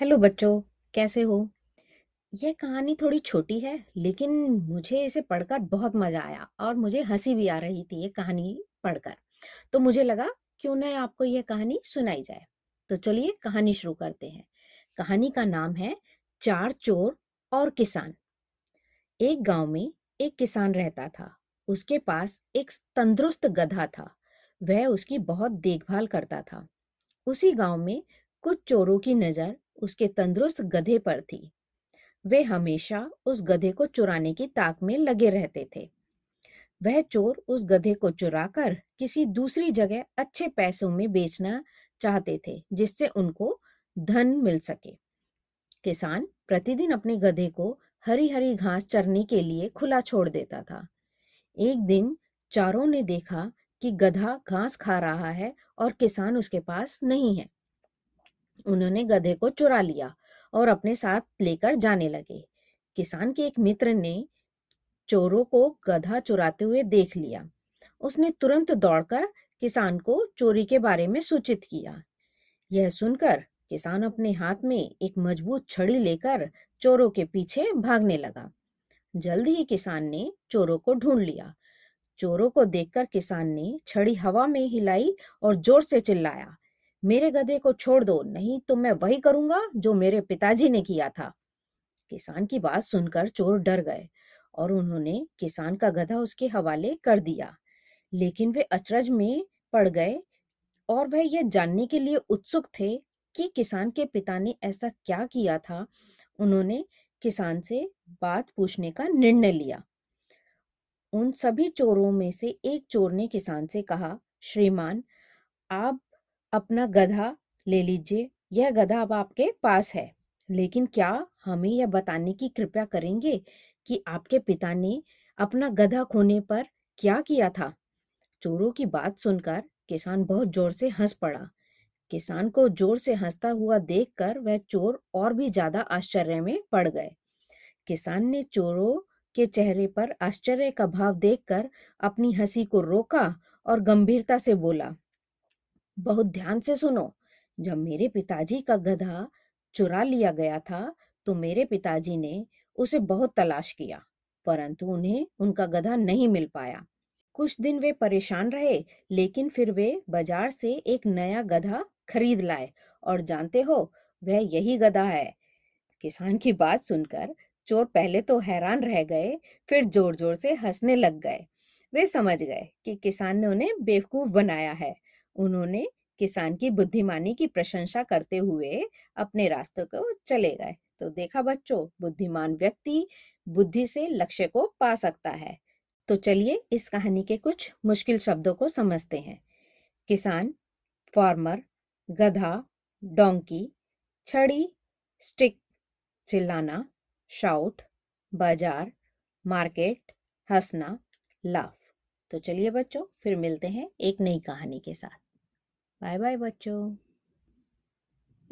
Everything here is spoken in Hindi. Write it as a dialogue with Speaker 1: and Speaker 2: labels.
Speaker 1: हेलो बच्चों, कैसे हो? यह कहानी थोड़ी छोटी है, लेकिन मुझे इसे पढ़कर बहुत मज़ा आया और मुझे हँसी भी आ रही थी ये कहानी पढ़कर। तो मुझे लगा, क्यों ना आपको यह कहानी सुनाई जाए। तो चलिए कहानी शुरू करते हैं। कहानी का नाम है, चार चोर और किसान। एक गाँव में एक किसान रहता था। उसके पास एक तंदुरुस्त गधा था। वह उसकी बहुत देखभाल करता था। उसी गाँव में कुछ चोरों की नज़र उसके तंदुरुस्त गधे पर थी। वे हमेशा उस गधे को चुराने की ताक में लगे रहते थे। वह चोर उस गधे को चुराकर किसी दूसरी जगह अच्छे पैसों में बेचना चाहते थे, जिससे उनको धन मिल सके। किसान प्रतिदिन अपने गधे को हरी हरी घास चरने के लिए खुला छोड़ देता था। एक दिन चारों ने देखा कि गधा घास खा रहा है और किसान उसके पास नहीं है। उन्होंने गधे को चुरा लिया और अपने साथ लेकर जाने लगे। किसान के एक मित्र ने चोरों को गधा चुराते हुए देख लिया। उसने तुरंत दौड़कर किसान को चोरी के बारे में सूचित किया। यह सुनकर किसान अपने हाथ में एक मज़बूत छड़ी लेकर चोरों के पीछे भागने लगा। जल्द ही किसान ने चोरों को ढूंढ लिया। चोरों को देखकर किसान ने छड़ी हवा में हिलाई और ज़ोर से चिल्लाया। मेरे गधे को छोड़ दो, नहीं तो मैं वही करूँगा जो मेरे पिताजी ने किया था। किसान की बात सुनकर चोर डर गए और उन्होंने किसान का गधा उसके हवाले कर दिया। लेकिन वे अचरज में पड़ गए और वह यह जानने के लिए उत्सुक थे कि किसान के पिता ने ऐसा क्या किया था, उन्होंने किसान से बात पूछने का निर्णय लिया। उन सभी चोरों में से एक चोर ने किसान से कहा, श्रीमान, आप अपना गधा ले लीजिए, यह गधा अब आपके पास है। लेकिन क्या हमें यह बताने की कृपया करेंगे कि आपके पिता ने अपना गधा खोने पर क्या किया था? चोरों की बात सुनकर किसान बहुत ज़ोर से हंस पड़ा। किसान को ज़ोर से हंसता हुआ देखकर वह चोर और भी ज़्यादा आश्चर्य में पड़ गए। किसान ने चोरों के चेहरे पर आश्चर्य का भाव देखकर अपनी हँसी को रोका और गंभीरता से बोला बहुत ध्यान से सुनो। जब मेरे पिताजी का गधा चुरा लिया गया था तो मेरे पिताजी ने उसे बहुत तलाश किया, परंतु उन्हें उनका गधा नहीं मिल पाया। कुछ दिन वे परेशान रहे, लेकिन फिर वे बाज़ार से एक नया गधा खरीद लाए और जानते हो, वह यही गधा है। किसान की बात सुनकर चोर पहले तो हैरान रह गए, फिर ज़ोर ज़ोर से हंसने लग गए। वे समझ गए कि किसान ने उन्हें बेवकूफ़ बनाया है। उन्होंने किसान की बुद्धिमानी की प्रशंसा करते हुए अपने रास्ते को चले गए। तो देखा बच्चों, बुद्धिमान व्यक्ति बुद्धि से लक्ष्य को पा सकता है। तो चलिए इस कहानी के कुछ मुश्किल शब्दों को समझते हैं। किसान, फार्मर, गधा, डोंकी, छड़ी, स्टिक, चिल्लाना, शाउट, बाज़ार, मार्केट, हंसना, लाफ। तो चलिए बच्चों, फिर मिलते हैं एक नई कहानी के साथ। बाय बाय बच्चों